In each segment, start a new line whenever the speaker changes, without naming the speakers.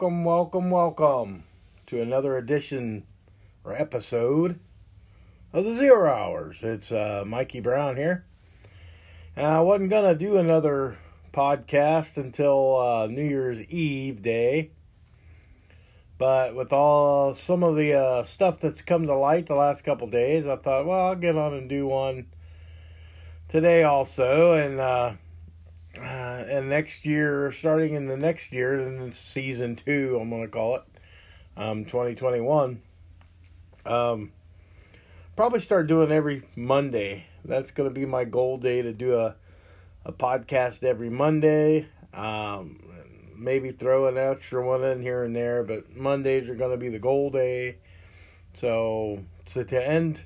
Welcome, welcome, welcome to another edition or episode of the Zero Hours. It's uh, Mikey Brown here. And I wasn't going to do another podcast until uh, New Year's Eve day. But with all some of the uh, stuff that's come to light the last couple days, I thought, well, I'll get on and do one today also. And uh, and next year, starting in the next year, in season two, I'm going to call it, um, 2021. Um, probably start doing every Monday. That's going to be my goal day to do a, a podcast every Monday. Um, maybe throw an extra one in here and there, but Mondays are going to be the goal day. So, so to end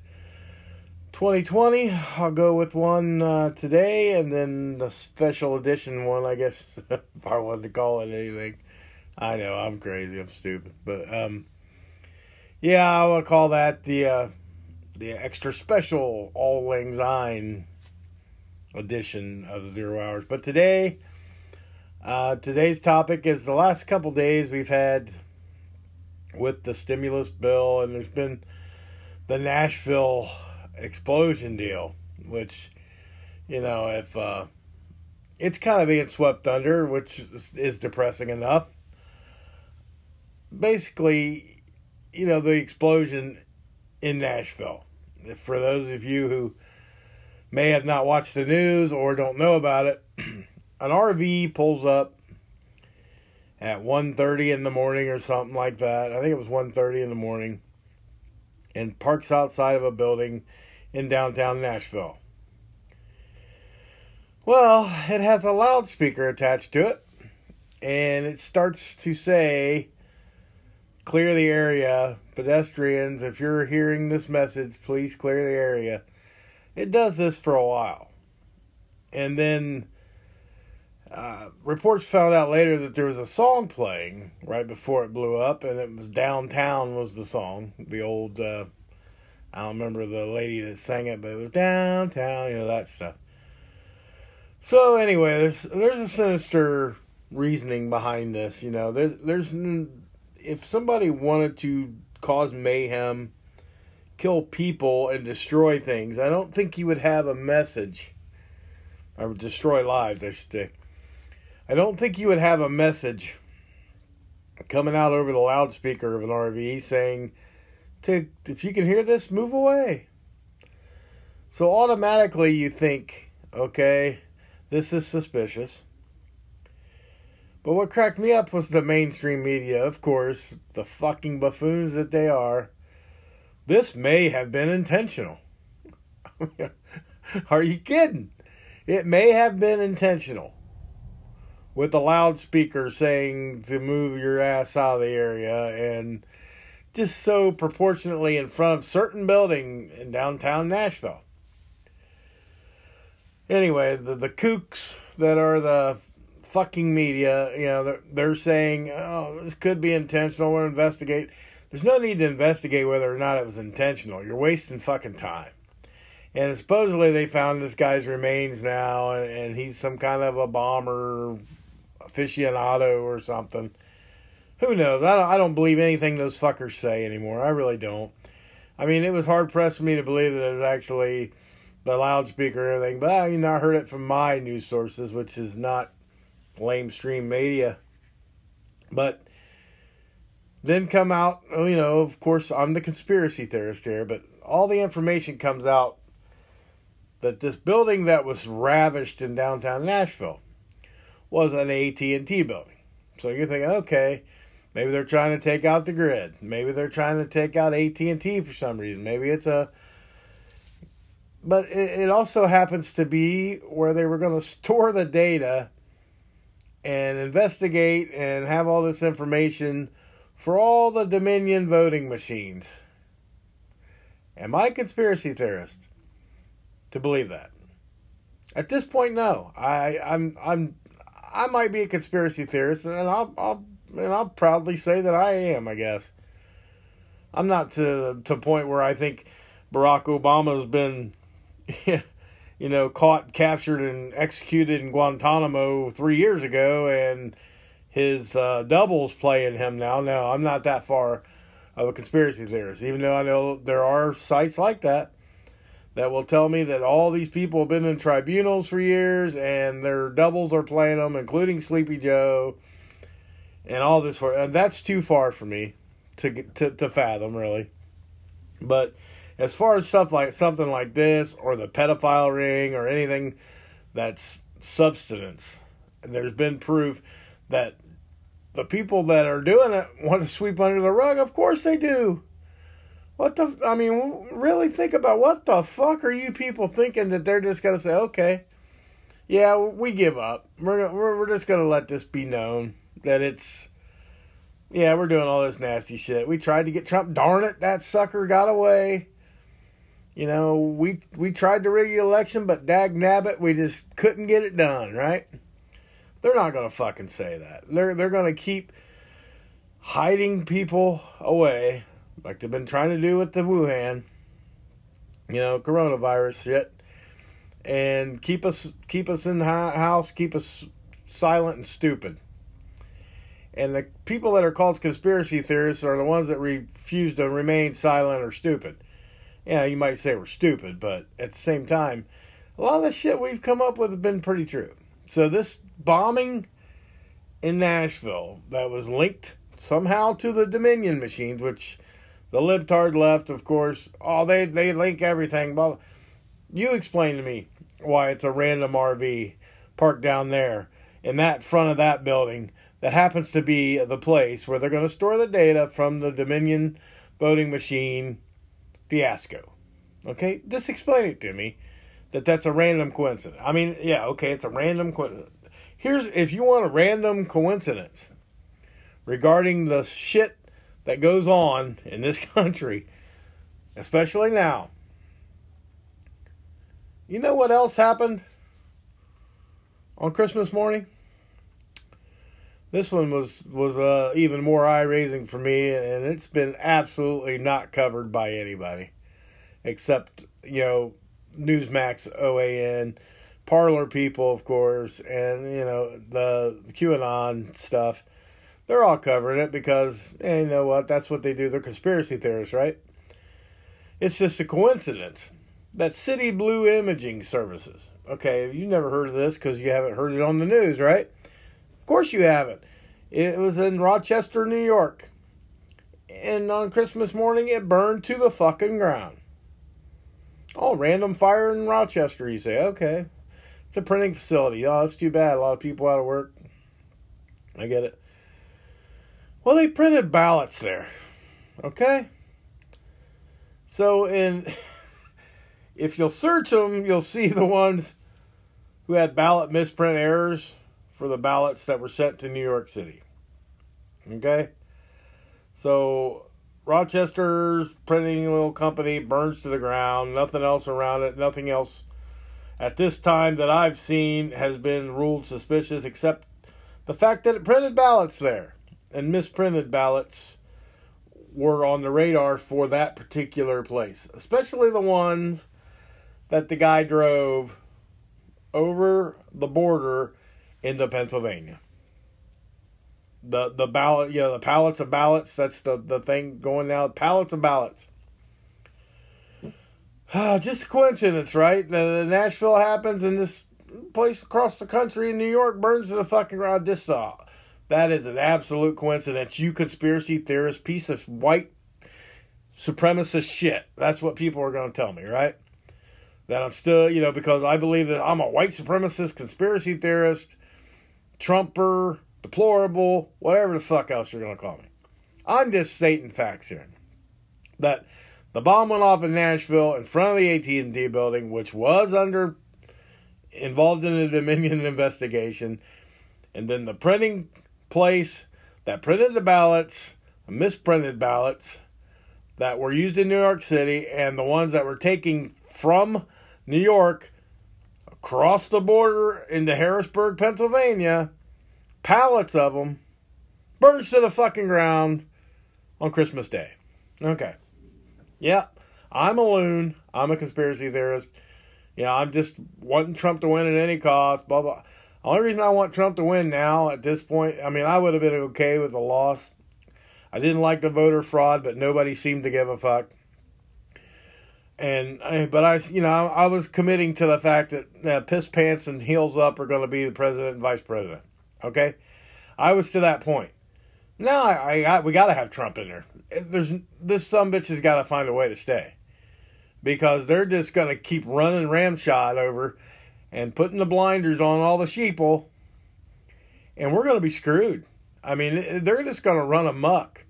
2020. I'll go with one uh, today and then the special edition one, I guess, if I wanted to call it anything. I know, I'm crazy, I'm stupid. But, um, yeah, I will call that the, uh, the extra special Auld Lang Syne edition of Zero Hours. But today, uh, today's topic is the last couple days we've had with the stimulus bill, and there's been the Nashville explosion deal, which, you know, if uh, it's kind of being swept under, which is depressing enough. Basically, you know, the explosion in Nashville. For those of you who may have not watched the news or don't know about it, an RV pulls up at 1.30 in the morning or something like that. I think it was 1.30 in the morning and parks outside of a building in downtown Nashville. Well, it has a loudspeaker attached to it, and it starts to say, Clear the area. Pedestrians, if you're hearing this message, please clear the area. It does this for a while. And then uh, reports found out later that there was a song playing right before it blew up, and it was Downtown was the song, the old. Uh, I don't remember the lady that sang it, but it was downtown, you know, that stuff. So anyway, there's there's a sinister reasoning behind this, you know. There's there's if somebody wanted to cause mayhem, kill people and destroy things, I don't think you would have a message or destroy lives, I should say. I don't think you would have a message coming out over the loudspeaker of an RV saying to if you can hear this, move away. So automatically you think, okay, this is suspicious. But what cracked me up was the mainstream media, of course, the fucking buffoons that they are. This may have been intentional. are you kidding? It may have been intentional. With the loudspeaker saying to move your ass out of the area and just so proportionately in front of certain building in downtown Nashville. Anyway, the the kooks that are the fucking media, you know, they're, they're saying, "Oh, this could be intentional. We'll investigate." There's no need to investigate whether or not it was intentional. You're wasting fucking time. And supposedly they found this guy's remains now, and, and he's some kind of a bomber aficionado or something who knows? I don't, I don't believe anything those fuckers say anymore. I really don't. I mean, it was hard pressed for me to believe that it was actually the loudspeaker and everything, but I mean, I heard it from my news sources, which is not lamestream media. But then come out, oh, you know, of course, I'm the conspiracy theorist here, but all the information comes out that this building that was ravished in downtown Nashville was an AT&T building. So you're thinking, okay, Maybe they're trying to take out the grid. Maybe they're trying to take out AT&T for some reason. Maybe it's a but it, it also happens to be where they were going to store the data and investigate and have all this information for all the Dominion voting machines. Am I a conspiracy theorist to believe that? At this point, no. I, I'm I'm I might be a conspiracy theorist, and I'll I'll and I'll proudly say that I am, I guess. I'm not to to point where I think Barack Obama's been you know, caught, captured and executed in Guantanamo 3 years ago and his uh, doubles playing him now. No, I'm not that far of a conspiracy theorist, even though I know there are sites like that that will tell me that all these people have been in tribunals for years and their doubles are playing them, including Sleepy Joe and all this. For and that's too far for me to to to fathom, really. But as far as stuff like something like this or the pedophile ring or anything that's substance, and there's been proof that the people that are doing it want to sweep under the rug. Of course they do. What the? I mean, really think about what the fuck are you people thinking that they're just gonna say, okay, yeah, we give up. We're we're, we're just gonna let this be known that it's, yeah, we're doing all this nasty shit. We tried to get Trump. Darn it, that sucker got away. You know, we we tried to rig the election, but dag nabbit, we just couldn't get it done. Right? They're not gonna fucking say that. They're they're gonna keep hiding people away like they've been trying to do with the Wuhan, you know, coronavirus shit, and keep us keep us in the house, keep us silent and stupid. And the people that are called conspiracy theorists are the ones that refuse to remain silent or stupid. Yeah, you might say we're stupid, but at the same time, a lot of the shit we've come up with has been pretty true. So this bombing in Nashville that was linked somehow to the Dominion machines, which the libtard left, of course, oh, they, they link everything. Well, you explain to me why it's a random RV parked down there in that front of that building that happens to be the place where they're going to store the data from the Dominion voting machine fiasco. Okay, just explain it to me that that's a random coincidence. I mean, yeah, okay, it's a random coincidence. Here's if you want a random coincidence regarding the shit that goes on in this country, especially now. You know what else happened on Christmas morning? This one was was uh, even more eye raising for me, and it's been absolutely not covered by anybody, except you know Newsmax, OAN, Parler people, of course, and you know the QAnon stuff they're all covering it because, hey, you know what? That's what they do. They're conspiracy theorists, right? It's just a coincidence that City Blue Imaging Services. Okay, you never heard of this because you haven't heard it on the news, right? Of course you haven't. It was in Rochester, New York. And on Christmas morning, it burned to the fucking ground. Oh, random fire in Rochester, you say. Okay. It's a printing facility. Oh, that's too bad. A lot of people out of work. I get it. Well, they printed ballots there. Okay? So, in if you'll search them, you'll see the ones who had ballot misprint errors for the ballots that were sent to New York City. Okay? So, Rochester's printing little company burns to the ground, nothing else around it, nothing else at this time that I've seen has been ruled suspicious except the fact that it printed ballots there and misprinted ballots were on the radar for that particular place, especially the ones that the guy drove over the border into Pennsylvania. The the ballot, you know, the pallets of ballots, that's the, the thing going now, pallets of ballots. Just a coincidence, right? The, the Nashville happens and this place across the country in New York burns to the fucking ground. Just uh, that is an absolute coincidence. You conspiracy theorist, piece of white supremacist shit. That's what people are going to tell me, right? That I'm still, you know, because I believe that I'm a white supremacist, conspiracy theorist, Trumper, deplorable, whatever the fuck else you're going to call me. I'm just stating facts here. That the bomb went off in Nashville in front of the AT&T building, which was under involved in the Dominion investigation, and then the printing place that printed the ballots, misprinted ballots that were used in New York City, and the ones that were taking from New York across the border into Harrisburg, Pennsylvania, pallets of them, burns to the fucking ground on Christmas Day. Okay. Yeah, I'm a loon. I'm a conspiracy theorist. You know, I'm just wanting Trump to win at any cost, blah, blah. The Only reason I want Trump to win now at this point, I mean, I would have been okay with the loss. I didn't like the voter fraud, but nobody seemed to give a fuck. And but I, you know, I was committing to the fact that uh, piss pants and heels up are going to be the president and vice president. Okay, I was to that point. Now I, I we got to have Trump in there. There's this some bitch has got to find a way to stay because they're just going to keep running ramshot over and putting the blinders on all the sheeple, and we're going to be screwed. I mean, they're just going to run amok.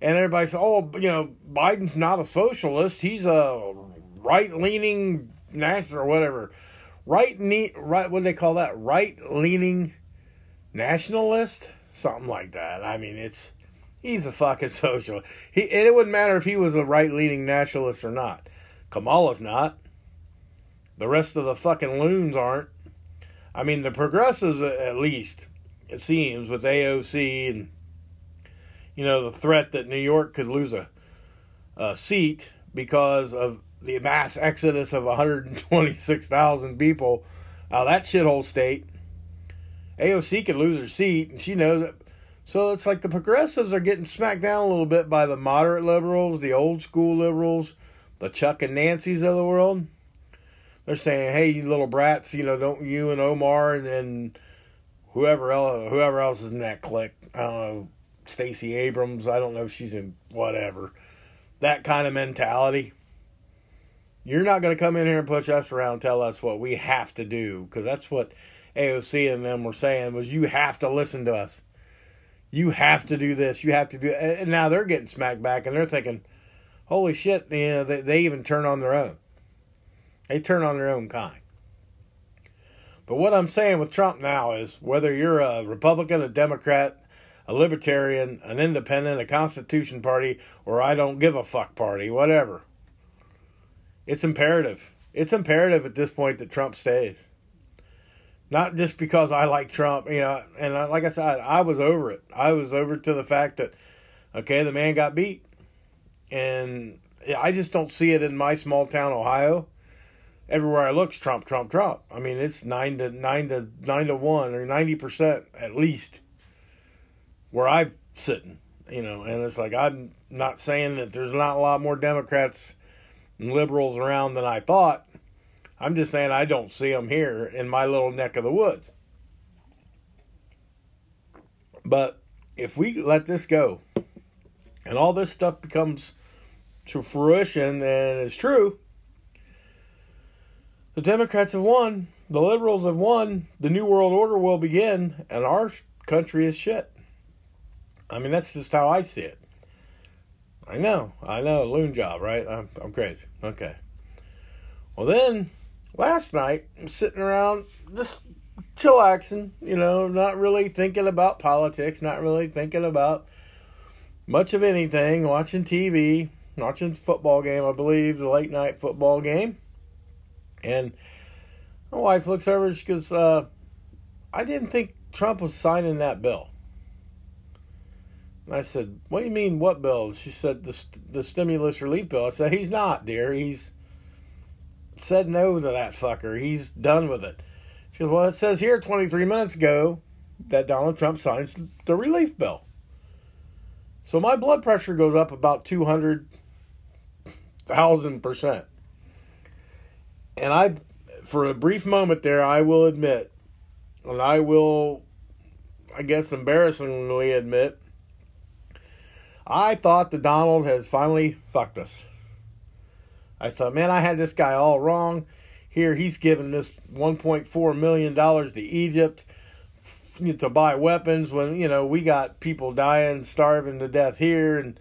And everybody says, oh, you know, Biden's not a socialist. He's a right leaning national or whatever. Right, right, what do they call that? Right leaning nationalist? Something like that. I mean, it's, he's a fucking socialist. He, it wouldn't matter if he was a right leaning nationalist or not. Kamala's not. The rest of the fucking loons aren't. I mean, the progressives, at least, it seems, with AOC and, you know, the threat that New York could lose a, a seat because of the mass exodus of 126,000 people out that shithole state. AOC could lose her seat, and she knows it. So it's like the progressives are getting smacked down a little bit by the moderate liberals, the old school liberals, the Chuck and Nancy's of the world. They're saying, "Hey, you little brats, you know, don't you and Omar and, and whoever else, whoever else is in that clique. I don't know, Stacey Abrams. I don't know if she's in whatever. That kind of mentality. You're not going to come in here and push us around tell us what we have to do because that's what AOC and them were saying was you have to listen to us. You have to do this. You have to do. And now they're getting smacked back and they're thinking, holy shit! You uh, know, they, they even turn on their own. They turn on their own kind. But what I'm saying with Trump now is whether you're a Republican, a Democrat, a Libertarian, an Independent, a Constitution Party, or I don't give a fuck party, whatever, it's imperative. It's imperative at this point that Trump stays. Not just because I like Trump, you know, and like I said, I was over it. I was over to the fact that, okay, the man got beat. And I just don't see it in my small town, Ohio everywhere I look, Trump, Trump, Trump. I mean, it's nine to nine to nine to one or ninety percent at least where I'm sitting, you know. And it's like I'm not saying that there's not a lot more Democrats and liberals around than I thought. I'm just saying I don't see them here in my little neck of the woods. But if we let this go and all this stuff becomes to fruition and is true, the Democrats have won. The liberals have won. The New World Order will begin, and our country is shit. I mean, that's just how I see it. I know, I know, loon job, right? I'm, I'm crazy. Okay. Well, then, last night, I'm sitting around just chillaxing, you know, not really thinking about politics, not really thinking about much of anything, watching TV, watching football game, I believe, the late night football game. And my wife looks over she goes, uh, I didn't think Trump was signing that bill. I said, What do you mean, what bill? She said, The, the stimulus relief bill. I said, He's not, dear. He's said no to that fucker. He's done with it. She goes, Well, it says here 23 minutes ago that Donald Trump signs the relief bill. So my blood pressure goes up about 200,000%. And I, for a brief moment there, I will admit, and I will, I guess, embarrassingly admit, I thought that Donald has finally fucked us. I thought, man, I had this guy all wrong. Here, he's giving this $1.4 million to Egypt to buy weapons when, you know, we got people dying, starving to death here, and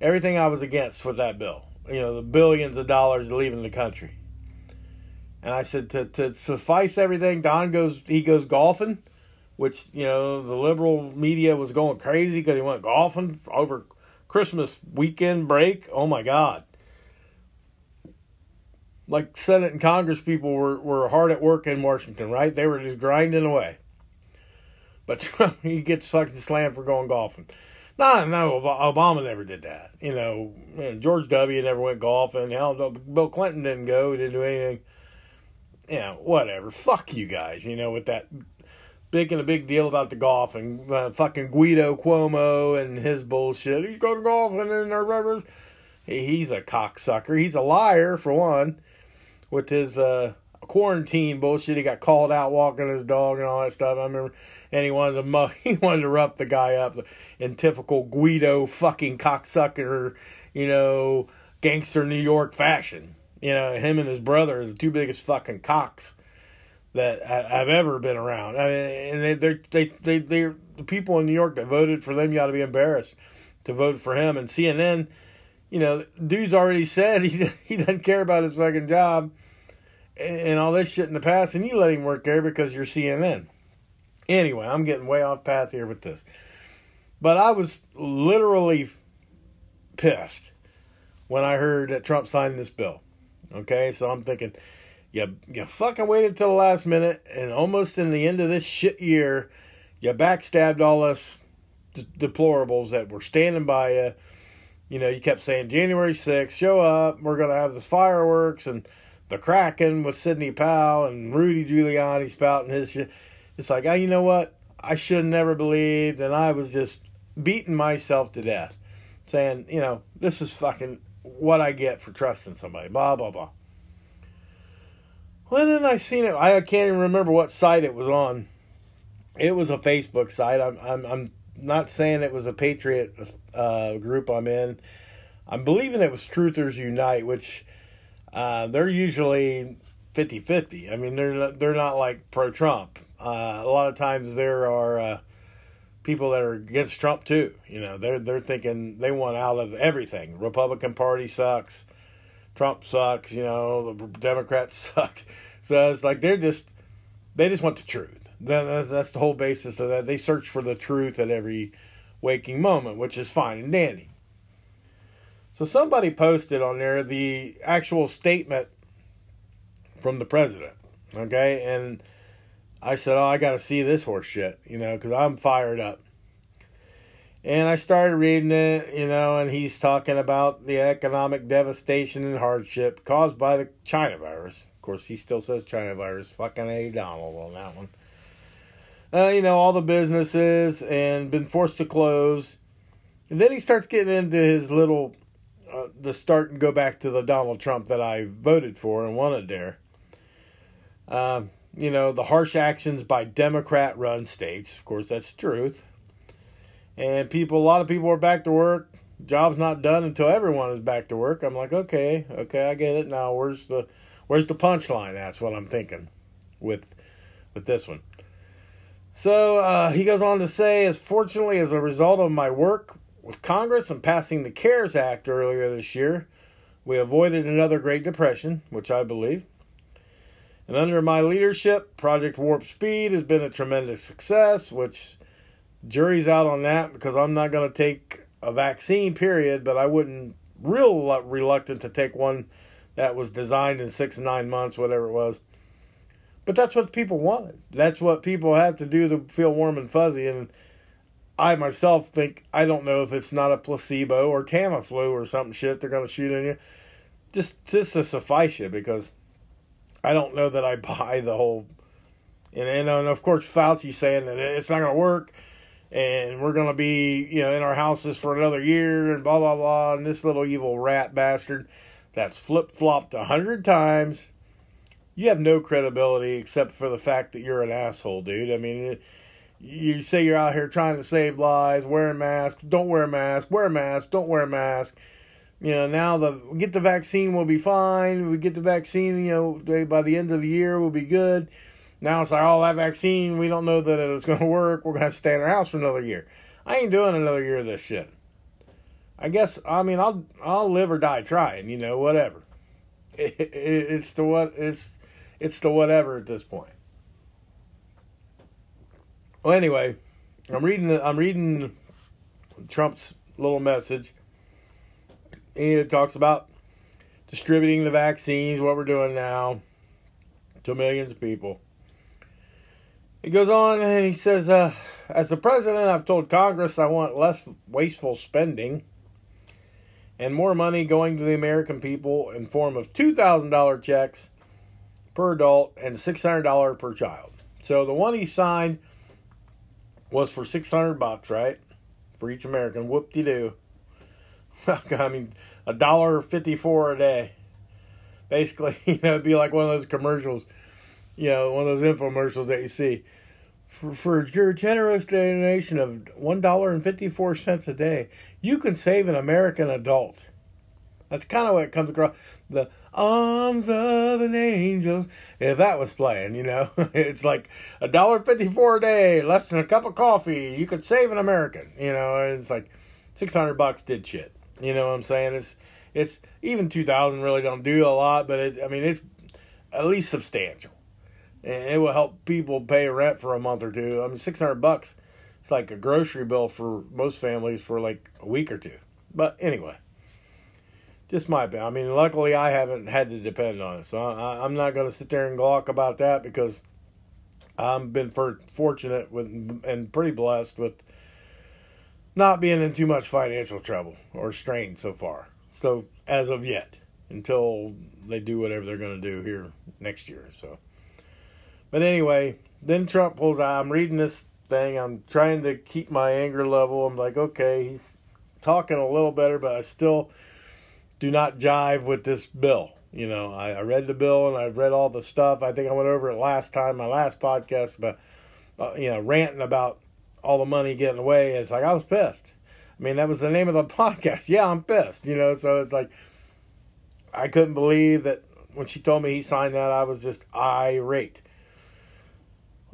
everything I was against with that bill. You know, the billions of dollars leaving the country. And I said to to suffice everything, Don goes he goes golfing, which you know the liberal media was going crazy because he went golfing over Christmas weekend break. Oh my God! Like Senate and Congress people were were hard at work in Washington, right? They were just grinding away. But Trump, he gets fucking slammed for going golfing. No, no, Obama never did that. You know, George W. never went golfing. Hell, Bill Clinton didn't go. He didn't do anything You know, whatever. Fuck you guys, you know, with that making a big deal about the golf and uh, fucking Guido Cuomo and his bullshit. He's going golfing in their rivers. He's a cocksucker. He's a liar for one, with his uh, quarantine bullshit. He got called out walking his dog and all that stuff. I remember, and he wanted to he wanted to rough the guy up in typical Guido fucking cocksucker, you know, gangster New York fashion. You know, him and his brother are the two biggest fucking cocks that I've ever been around. I mean, and they they they they they're the people in New York that voted for them. You got to be embarrassed to vote for him. And CNN, you know, dude's already said he he doesn't care about his fucking job and all this shit in the past, and you let him work there because you're CNN. Anyway, I'm getting way off path here with this, but I was literally pissed when I heard that Trump signed this bill. Okay, so I'm thinking you you fucking waited till the last minute, and almost in the end of this shit year, you backstabbed all us d- deplorables that were standing by you. You know, you kept saying January 6th, show up, we're gonna have this fireworks and the Kraken with Sidney Powell and Rudy Giuliani spouting his shit. It's like, oh, you know what? I should have never believed, and I was just beating myself to death, saying, you know, this is fucking what I get for trusting somebody. Blah blah blah. When did I seen it? I can't even remember what site it was on. It was a Facebook site. I'm I'm I'm not saying it was a Patriot uh, group I'm in. I'm believing it was Truthers Unite, which uh, they're usually 50-50. I mean, they're not, they're not like pro Trump. Uh, a lot of times there are uh, people that are against Trump too. You know, they're they're thinking they want out of everything. Republican Party sucks. Trump sucks, you know, the Democrats suck. So it's like they're just they just want the truth. That's, that's the whole basis of that. They search for the truth at every waking moment, which is fine and dandy. So somebody posted on there the actual statement from the president, okay? And I said, "Oh, I got to see this horse shit," you know, because I'm fired up. And I started reading it, you know, and he's talking about the economic devastation and hardship caused by the China virus. Of course, he still says China virus. Fucking A. Donald on that one. Uh, you know, all the businesses and been forced to close. And then he starts getting into his little, uh, the start and go back to the Donald Trump that I voted for and wanted there. Um, you know, the harsh actions by Democrat run states. Of course, that's truth and people, a lot of people are back to work. Job's not done until everyone is back to work. I'm like, okay, okay, I get it now. Where's the, where's the punchline? That's what I'm thinking, with, with this one. So uh, he goes on to say, as fortunately as a result of my work with Congress and passing the CARES Act earlier this year, we avoided another Great Depression, which I believe. And under my leadership, Project Warp Speed has been a tremendous success, which jury's out on that because I'm not going to take a vaccine, period, but I wouldn't real reluctant to take one that was designed in six nine months, whatever it was. But that's what people wanted. That's what people have to do to feel warm and fuzzy. And I myself think I don't know if it's not a placebo or Tamiflu or something shit they're going to shoot in you. Just just to suffice you because I don't know that I buy the whole. And and, and of course Fauci saying that it's not going to work and we're going to be, you know, in our houses for another year and blah, blah, blah. And this little evil rat bastard that's flip flopped a hundred times. You have no credibility except for the fact that you're an asshole, dude. I mean, you say you're out here trying to save lives, wearing masks, don't wear a mask, wear a mask, don't wear a mask. You know, now the get the vaccine, we'll be fine. We get the vaccine, you know, by the end of the year, we'll be good. Now it's like, oh, that vaccine, we don't know that it's going to work. We're going to have to stay in our house for another year. I ain't doing another year of this shit. I guess, I mean, I'll I'll live or die trying, you know, whatever. It, it, it's the what it's it's the whatever at this point. Well, anyway, I'm reading I'm reading Trump's little message. He talks about distributing the vaccines, what we're doing now, to millions of people. He goes on and he says, uh, As the president, I've told Congress I want less wasteful spending and more money going to the American people in form of $2,000 checks per adult and $600 per child. So the one he signed was for 600 bucks, right? For each American. Whoop de doo. I mean, a dollar 54 a day. Basically, you know, it'd be like one of those commercials, you know, one of those infomercials that you see. For, for your generous donation of $1.54 a day, you can save an American adult. That's kind of what it comes across. The arms of an angel. If that was playing, you know, it's like a dollar fifty four a day, less than a cup of coffee. You could save an American, you know. It's like six hundred bucks did shit. You know what I'm saying? It's it's even two thousand really don't do a lot, but it, I mean it's at least substantial, it will help people pay rent for a month or two. I mean six hundred bucks, it's like a grocery bill for most families for like a week or two. But anyway just my opinion. I mean, luckily I haven't had to depend on it, so I, am not going to sit there and gawk about that because I've been for, fortunate with and pretty blessed with not being in too much financial trouble or strain so far. So as of yet, until they do whatever they're going to do here next year. So, but anyway, then Trump pulls out. I'm reading this thing. I'm trying to keep my anger level. I'm like, okay, he's talking a little better, but I still do not jive with this bill. You know, I, I read the bill and I've read all the stuff. I think I went over it last time, my last podcast, but uh, you know, ranting about all the money getting away. It's like, I was pissed. I mean, that was the name of the podcast. Yeah, I'm pissed, you know, so it's like, I couldn't believe that when she told me he signed that, I was just irate.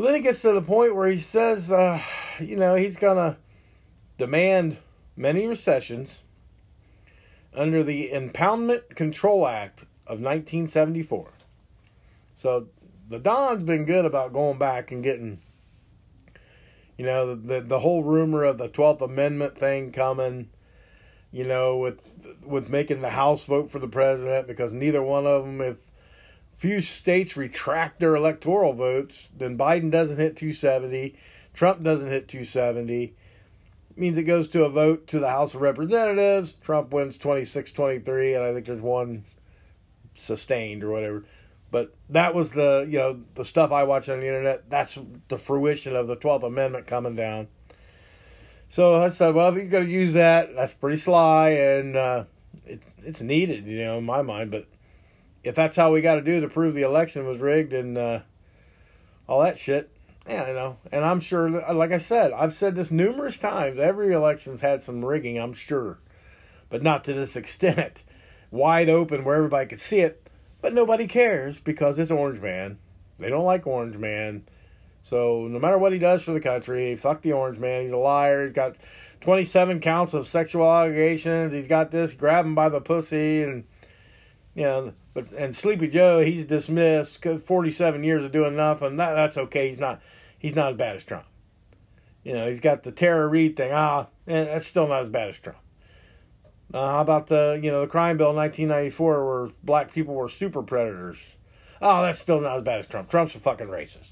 Well, then it gets to the point where he says, uh, you know, he's going to demand many rescissions under the Impoundment Control Act of 1974. So the Don's been good about going back and getting, you know, the the whole rumor of the Twelfth Amendment thing coming, you know, with with making the House vote for the president because neither one of them, if few states retract their electoral votes, then Biden doesn't hit 270, Trump doesn't hit 270 It means it goes to a vote to the House of Representatives. Trump wins 26 23, and I think there's one sustained or whatever. But that was the you know the stuff I watched on the internet. That's the fruition of the Twelfth Amendment coming down. So I said, well, if he's going to use that, that's pretty sly, and uh, it, it's needed, you know, in my mind. But if that's how we got to do to prove the election was rigged and uh, all that shit, yeah, I know. And I'm sure, like I said, I've said this numerous times. Every election's had some rigging, I'm sure. But not to this extent. Wide open where everybody could see it. But nobody cares because it's Orange Man. They don't like Orange Man. So no matter what he does for the country, fuck the Orange Man. He's a liar. He's got 27 counts of sexual allegations. He's got this, grab him by the pussy. And, you know, but and Sleepy Joe, he's dismissed. 47 years of doing nothing. That, that's okay. He's not he's not as bad as Trump. You know, he's got the Tara Reade thing. Ah, eh, that's still not as bad as Trump. Uh, how about the you know the crime bill in 1994 where black people were super predators? Oh, that's still not as bad as Trump. Trump's a fucking racist.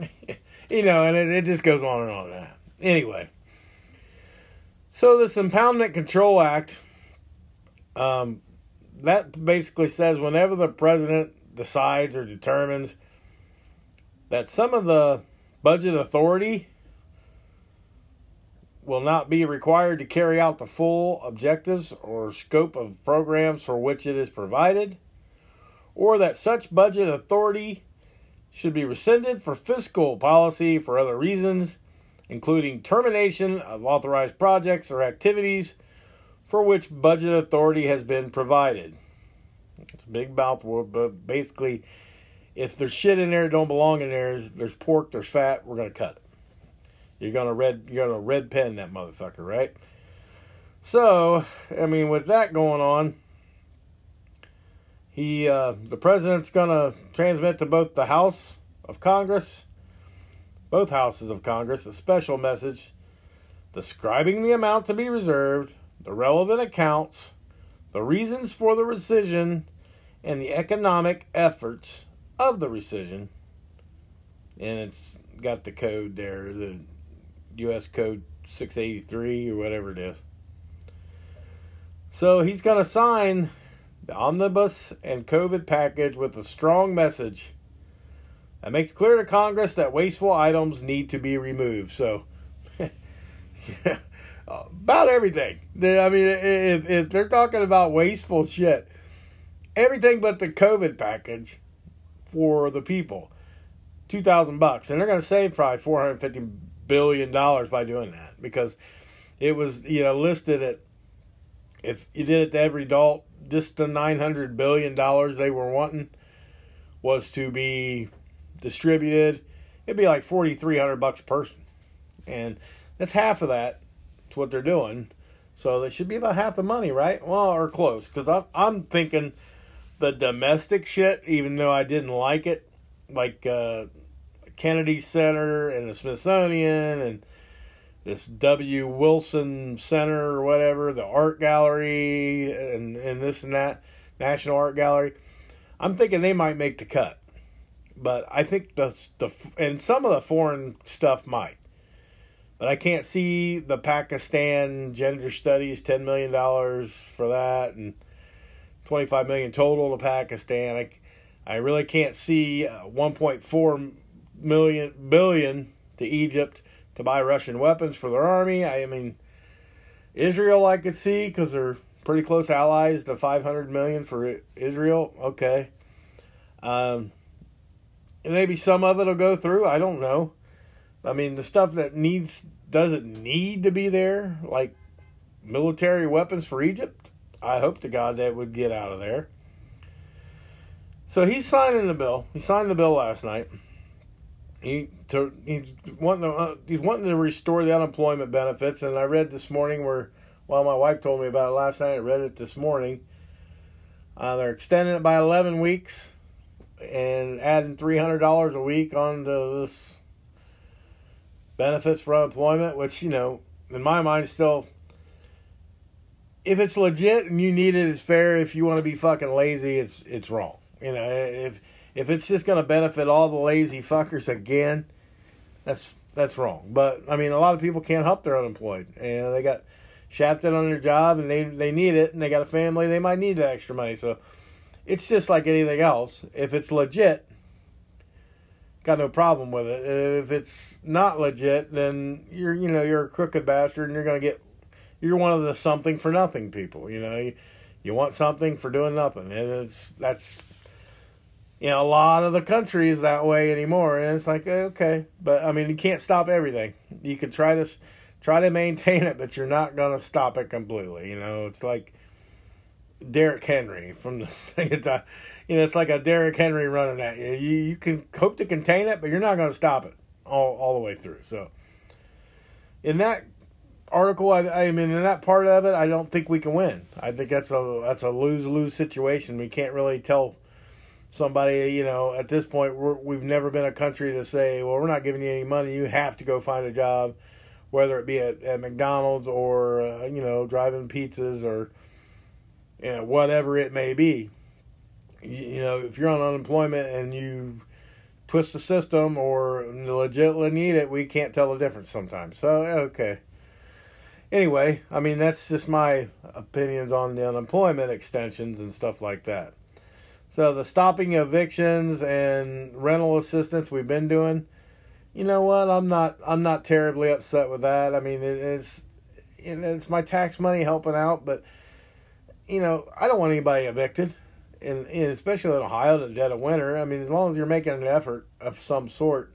you know, and it, it just goes on and on and on. Anyway, so this Impoundment Control Act, um, that basically says whenever the president decides or determines that some of the budget authority will not be required to carry out the full objectives or scope of programs for which it is provided, or that such budget authority should be rescinded for fiscal policy for other reasons, including termination of authorized projects or activities for which budget authority has been provided. It's a big mouthful, but basically, if there's shit in there that don't belong in there, there's pork, there's fat, we're gonna cut it. You're gonna red you're gonna red pen that motherfucker, right? So, I mean, with that going on, he uh, the president's gonna transmit to both the House of Congress, both houses of Congress, a special message describing the amount to be reserved, the relevant accounts, the reasons for the rescission, and the economic efforts of the rescission, and it's got the code there, the U.S. code 683 or whatever it is. So he's going to sign the omnibus and COVID package with a strong message that makes clear to Congress that wasteful items need to be removed. So about everything. I mean, if, if they're talking about wasteful shit, everything but the COVID package for the people, two thousand bucks, and they're going to save probably four hundred fifty billion dollars by doing that because it was you know listed at if you did it to every adult, just the nine hundred billion dollars they were wanting was to be distributed. It'd be like forty three hundred bucks a person, and that's half of that. What they're doing. So they should be about half the money, right? Well, or close. Because I'm, I'm thinking the domestic shit, even though I didn't like it, like uh, Kennedy Center and the Smithsonian and this W. Wilson Center or whatever, the art gallery and, and this and that, National Art Gallery. I'm thinking they might make the cut. But I think the, the and some of the foreign stuff might. But I can't see the Pakistan gender studies, $10 million for that, and 25 million total to Pakistan. I, I really can't see uh, 1.4 million billion to Egypt to buy Russian weapons for their army. I mean, Israel I could see because they're pretty close allies. The 500 million for Israel, okay. Um, maybe some of it will go through. I don't know. I mean, the stuff that needs doesn't need to be there, like military weapons for Egypt. I hope to God that would get out of there. So he's signing the bill. He signed the bill last night. He to he's wanting to uh, he's wanting to restore the unemployment benefits, and I read this morning where well my wife told me about it last night. I read it this morning. Uh, they're extending it by eleven weeks and adding three hundred dollars a week onto this benefits for unemployment, which you know in my mind still if it's legit and you need it, it's fair. If you want to be fucking lazy, it's it's wrong. You know, if if it's just going to benefit all the lazy fuckers again, that's that's wrong. But I mean, a lot of people can't help they're unemployed, and they got shafted on their job, and they they need it, and they got a family, they might need that extra money. So it's just like anything else. If it's legit, got no problem with it. If it's not legit, then you're you know you're a crooked bastard, and you're to get you're one of the something for nothing people. You know, you, you want something for doing nothing, and it's that's you know a lot of the country is that way anymore, and it's like okay, but I mean you can't stop everything. You could try this, try to maintain it, but you're not gonna stop it completely. You know, it's like Derrick Henry from the you know it's like a Derrick Henry running at you. You you can hope to contain it, but you're not gonna stop it all all the way through. So in that article, I, I mean, in that part of it, I don't think we can win. I think that's a that's a lose lose situation. We can't really tell somebody, you know, at this point, we have never been a country to say, well, we're not giving you any money. You have to go find a job, whether it be at, at McDonald's or uh, you know driving pizzas or you know, whatever it may be. You, know, if you're on unemployment and you twist the system or legitimately need it, we can't tell the difference sometimes. So okay anyway, I mean, that's just my opinions on the unemployment extensions and stuff like that. So the stopping evictions and rental assistance we've been doing, you know what? I'm not I'm not terribly upset with that. I mean, it, it's it's my tax money helping out, but you know, I don't want anybody evicted, and, and especially in Ohio, in the dead of winter. I mean, as long as you're making an effort of some sort,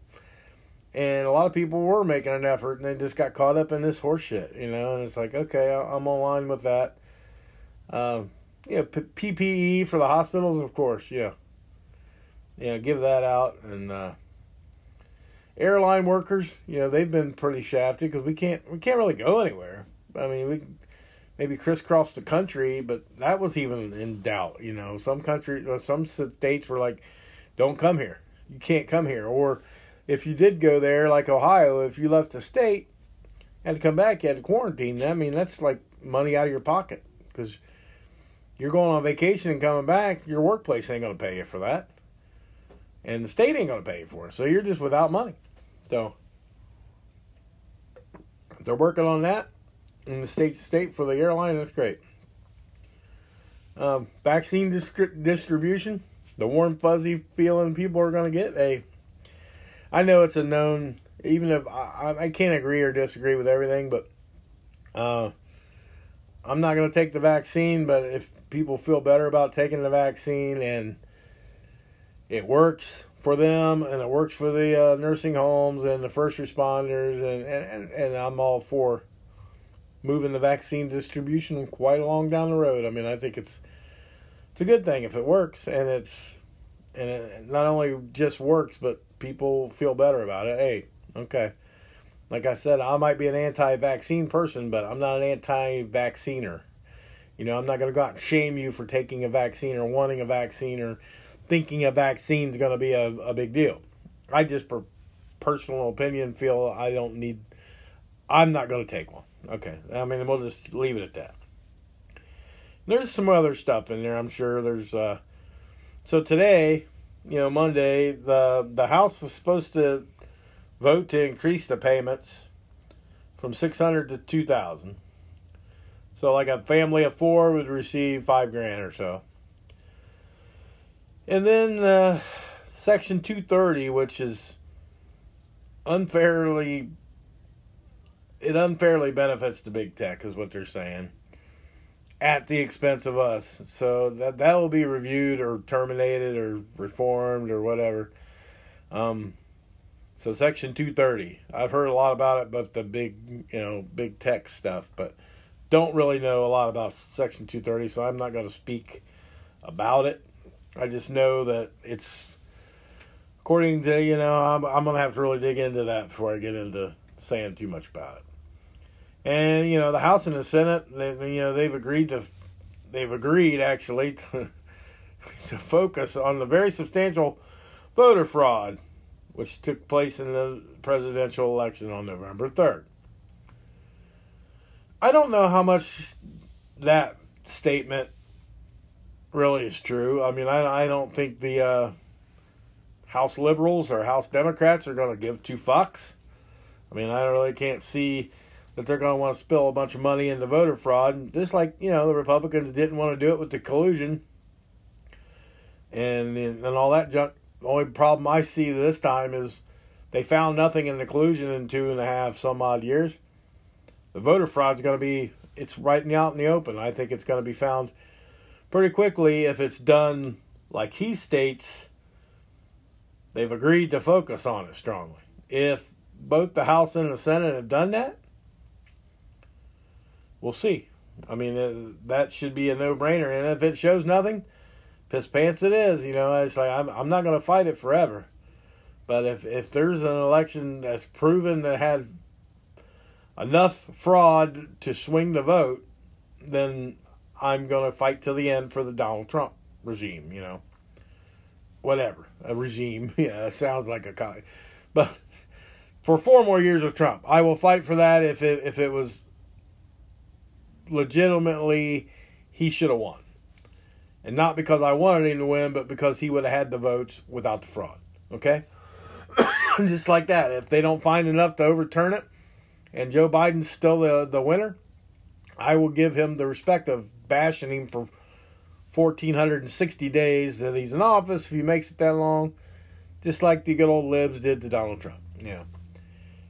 and a lot of people were making an effort and they just got caught up in this horse shit, you know. And it's like, okay, I'm online with that. Um, yeah, P- PPE for the hospitals, of course, yeah. Yeah, give that out. And uh, airline workers, you know, they've been pretty shafted because we can't we can't really go anywhere. I mean, we maybe crisscross the country, but that was even in doubt. You know, some country, uh, some states were like, "Don't come here. You can't come here," or if you did go there, like Ohio, if you left the state, had to come back, you had to quarantine. I mean, that's like money out of your pocket because you're going on vacation and coming back. Your workplace ain't going to pay you for that, and the state ain't going to pay you for it. So you're just without money. So they're working on that in the state to state for the airline. That's great. Um, vaccine distri- distribution, the warm fuzzy feeling people are going to get. Hey, I know it's a known, even if I, I can't agree or disagree with everything, but Uh, I'm not going to take the vaccine, but if people feel better about taking the vaccine and it works for them and it works for the uh, nursing homes and the first responders, and, and, and I'm all for moving the vaccine distribution quite along down the road. I mean, I think it's it's a good thing if it works and it's and it not only just works, but people feel better about it. Hey, okay. Like I said, I might be an anti-vaccine person, but I'm not an anti-vacciner. You know, I'm not going to go out and shame you for taking a vaccine or wanting a vaccine or thinking a vaccine is going to be a, a big deal. I just, per personal opinion, feel I don't need. I'm not going to take one. Okay, I mean, we'll just leave it at that. There's some other stuff in there. I'm sure there's. Uh, so today, you know, Monday, the the House was supposed to vote to increase the payments from 600 to 2,000. So, like a family of four would receive five grand or so. And then uh, Section 230, which is unfairly, it unfairly benefits the big tech, is what they're saying, at the expense of us. So that that will be reviewed or terminated or reformed or whatever. Um, so Section 230, I've heard a lot about it, but the big, you know, big tech stuff, but don't really know a lot about Section 230, so I'm not going to speak about it. I just know that it's, according to, you know, I'm, I'm going to have to really dig into that before I get into saying too much about it. And, you know, the House and the Senate, they, you know, they've agreed to, they've agreed actually to, to focus on the very substantial voter fraud which took place in the presidential election on November 3rd. I don't know how much that statement really is true. I mean, I, I don't think the uh, House liberals or House Democrats are going to give two fucks. I mean, I really can't see that they're going to want to spill a bunch of money into voter fraud. Just like, you know, the Republicans didn't want to do it with the collusion and, and all that junk the only problem I see this time is they found nothing in the collusion in two and a half some odd years. The voter fraud's going to be it's right out in the open. I think it's going to be found pretty quickly if it's done like he states. They've agreed to focus on it strongly. If both the House and the Senate have done that, we'll see. I mean, uh, that should be a no-brainer. And if it shows nothing, piss pants it is. You know, it's like I'm I'm not going to fight it forever, but if if there's an election that's proven to have enough fraud to swing the vote, then I'm going to fight to the end for the Donald Trump regime. You know, whatever a regime. Yeah, sounds like a but for four more years of Trump, I will fight for that if it if it was legitimately he should have won. And not because I wanted him to win, but because he would have had the votes without the fraud. Okay? Just like that. If they don't find enough to overturn it and Joe Biden's still the, the winner, I will give him the respect of bashing him for 1,460 days that he's in office if he makes it that long. Just like the good old libs did to Donald Trump. Yeah.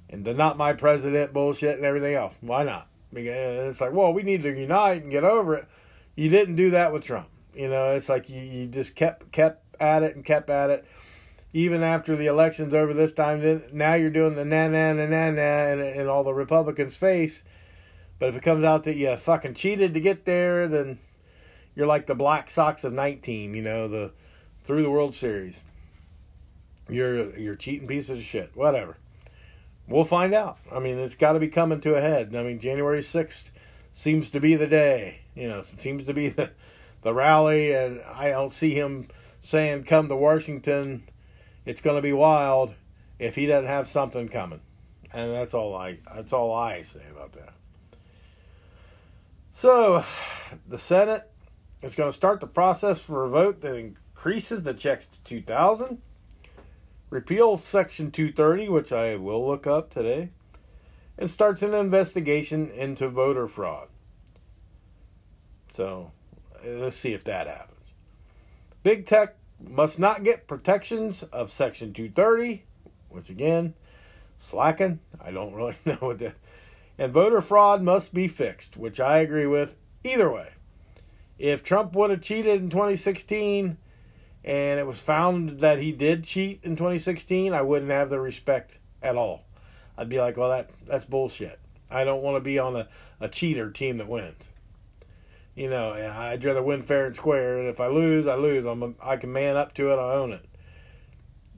And the not my president bullshit and everything else. Why not? It's like, well, we need to unite and get over it. You didn't do that with Trump. You know, it's like you, you just kept kept at it and kept at it. Even after the election's over this time, then now you're doing the na na na na na in, in all the Republicans' face. But if it comes out that you fucking cheated to get there, then you're like the Black Sox of 19, you know, the through the World Series. You're you're cheating pieces of shit. Whatever we'll find out. I mean, it's got to be coming to a head. I mean, January 6th seems to be the day. You know, it seems to be the, the rally, and I don't see him saying, come to Washington, it's going to be wild if he doesn't have something coming. And that's all I that's all I say about that. So, the Senate is going to start the process for a vote that increases the checks to 2000 repeal Section 230, which I will look up today, and starts an investigation into voter fraud. So let's see if that happens. Big tech must not get protections of Section 230, which again, slacking. I don't really know what that. And voter fraud must be fixed, which I agree with either way. If Trump would have cheated in 2016, and it was found that he did cheat in 2016, I wouldn't have the respect at all. I'd be like, well, that that's bullshit. I don't want to be on a, a cheater team that wins. You know, I'd rather win fair and square. And if I lose, I lose. I'm a, I can man up to it. I own it.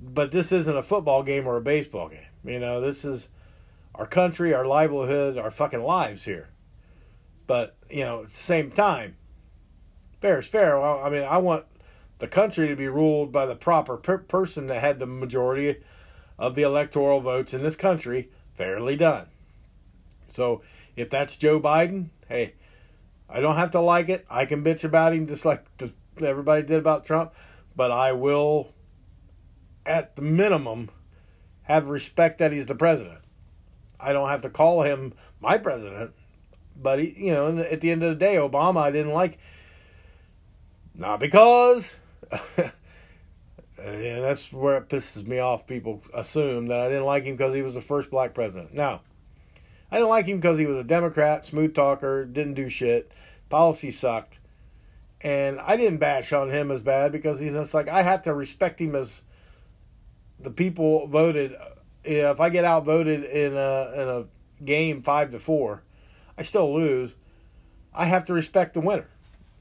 But this isn't a football game or a baseball game. You know, this is our country, our livelihood, our fucking lives here. But you know, at the same time, fair is fair. Well, I mean, I want the country to be ruled by the proper per- person that had the majority of the electoral votes in this country fairly done. So if that's Joe Biden, hey, I don't have to like it. I can bitch about him just like the, everybody did about Trump, but I will, at the minimum, have respect that he's the president. I don't have to call him my president, but he, you know, at the end of the day, Obama I didn't like, not because. yeah, that's where it pisses me off. People assume that I didn't like him because he was the first black president. No, I didn't like him because he was a Democrat, smooth talker, didn't do shit, policy sucked, and I didn't bash on him as bad because he's just like I have to respect him as the people voted. If I get outvoted in a in a game five to four, I still lose. I have to respect the winner,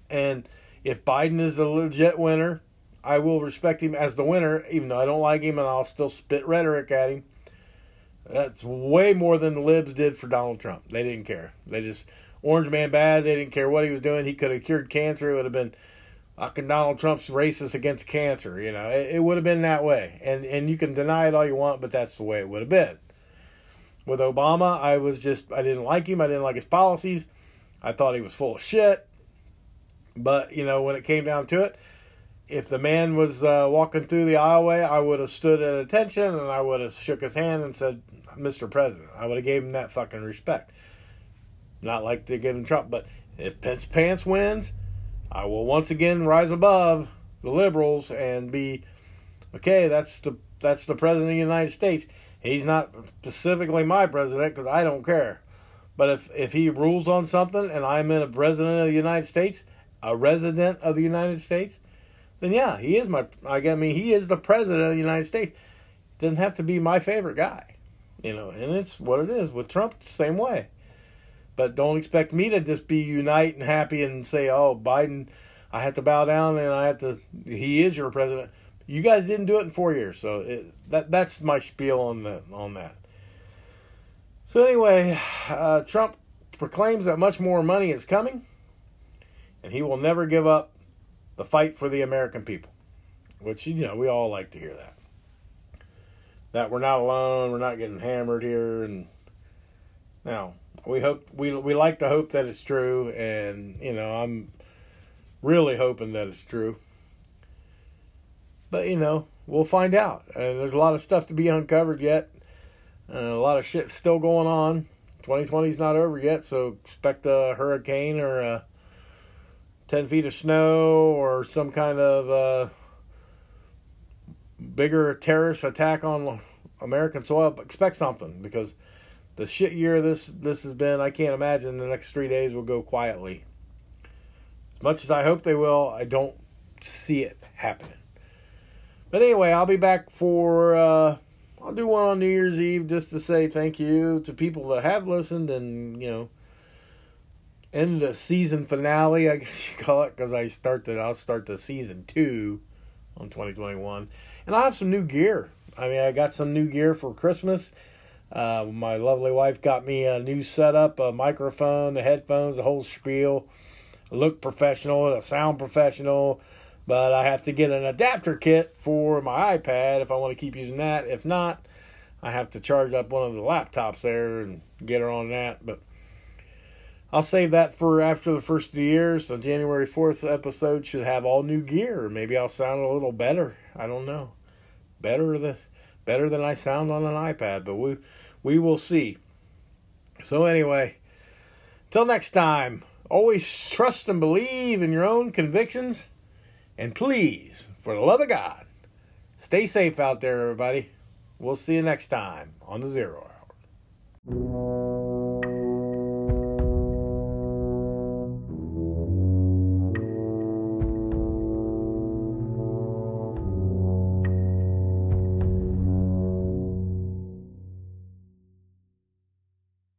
and if Biden is the legit winner, I will respect him as the winner, even though I don't like him, and I'll still spit rhetoric at him. That's way more than the libs did for Donald Trump. They didn't care. They just Orange Man bad. They didn't care what he was doing. He could have cured cancer. It would have been fucking Donald Trump's racist against cancer. You know, it, it would have been that way. And and you can deny it all you want, but that's the way it would have been. With Obama, I was just I didn't like him. I didn't like his policies. I thought he was full of shit. But you know, when it came down to it, if the man was uh, walking through the aisleway, I would have stood at attention and I would have shook his hand and said, "Mr. President." I would have gave him that fucking respect. Not like they give him Trump, but if Pence Pants wins, I will once again rise above the liberals and be okay. That's the that's the president of the United States. He's not specifically my president because I don't care. But if if he rules on something and I'm in a president of the United States, a resident of the United States, then yeah, he is my. I mean, he is the president of the United States. Doesn't have to be my favorite guy, you know. And it's what it is with Trump. Same way. But don't expect me to just be unite and happy and say, "Oh, Biden, I have to bow down and I have to." He is your president. You guys didn't do it in four years, so it, that that's my spiel on that on that. So anyway, uh, Trump proclaims that much more money is coming, and he will never give up the fight for the American people, which, you know, we all like to hear that. That we're not alone, we're not getting hammered here, and now we hope we we like to hope that it's true, and you know I'm really hoping that it's true. But you know we'll find out, and there's a lot of stuff to be uncovered yet, and a lot of shit still going on. 2020 is not over yet, so expect a hurricane or a 10 feet of snow or some kind of uh, bigger terrorist attack on American soil, expect something because the shit year this this has been, I can't imagine the next three days will go quietly. As much as I hope they will, I don't see it happening. But anyway, I'll be back for uh, I'll do one on New Year's Eve just to say thank you to people that have listened and you know end the season finale, I guess you call it, because I start the I'll start the season two on 2021, and I have some new gear. I mean, I got some new gear for Christmas. Uh, my lovely wife got me a new setup, a microphone, the headphones, the whole spiel. I look professional, a sound professional, but I have to get an adapter kit for my iPad if I want to keep using that. If not, I have to charge up one of the laptops there and get her on that. But I'll save that for after the first of the year. So January 4th episode should have all new gear. Maybe I'll sound a little better. I don't know. Better than better than I sound on an iPad, but we we will see. So anyway, till next time, always trust and believe in your own convictions. And please, for the love of God, stay safe out there, everybody. We'll see you next time on the Zero Hour.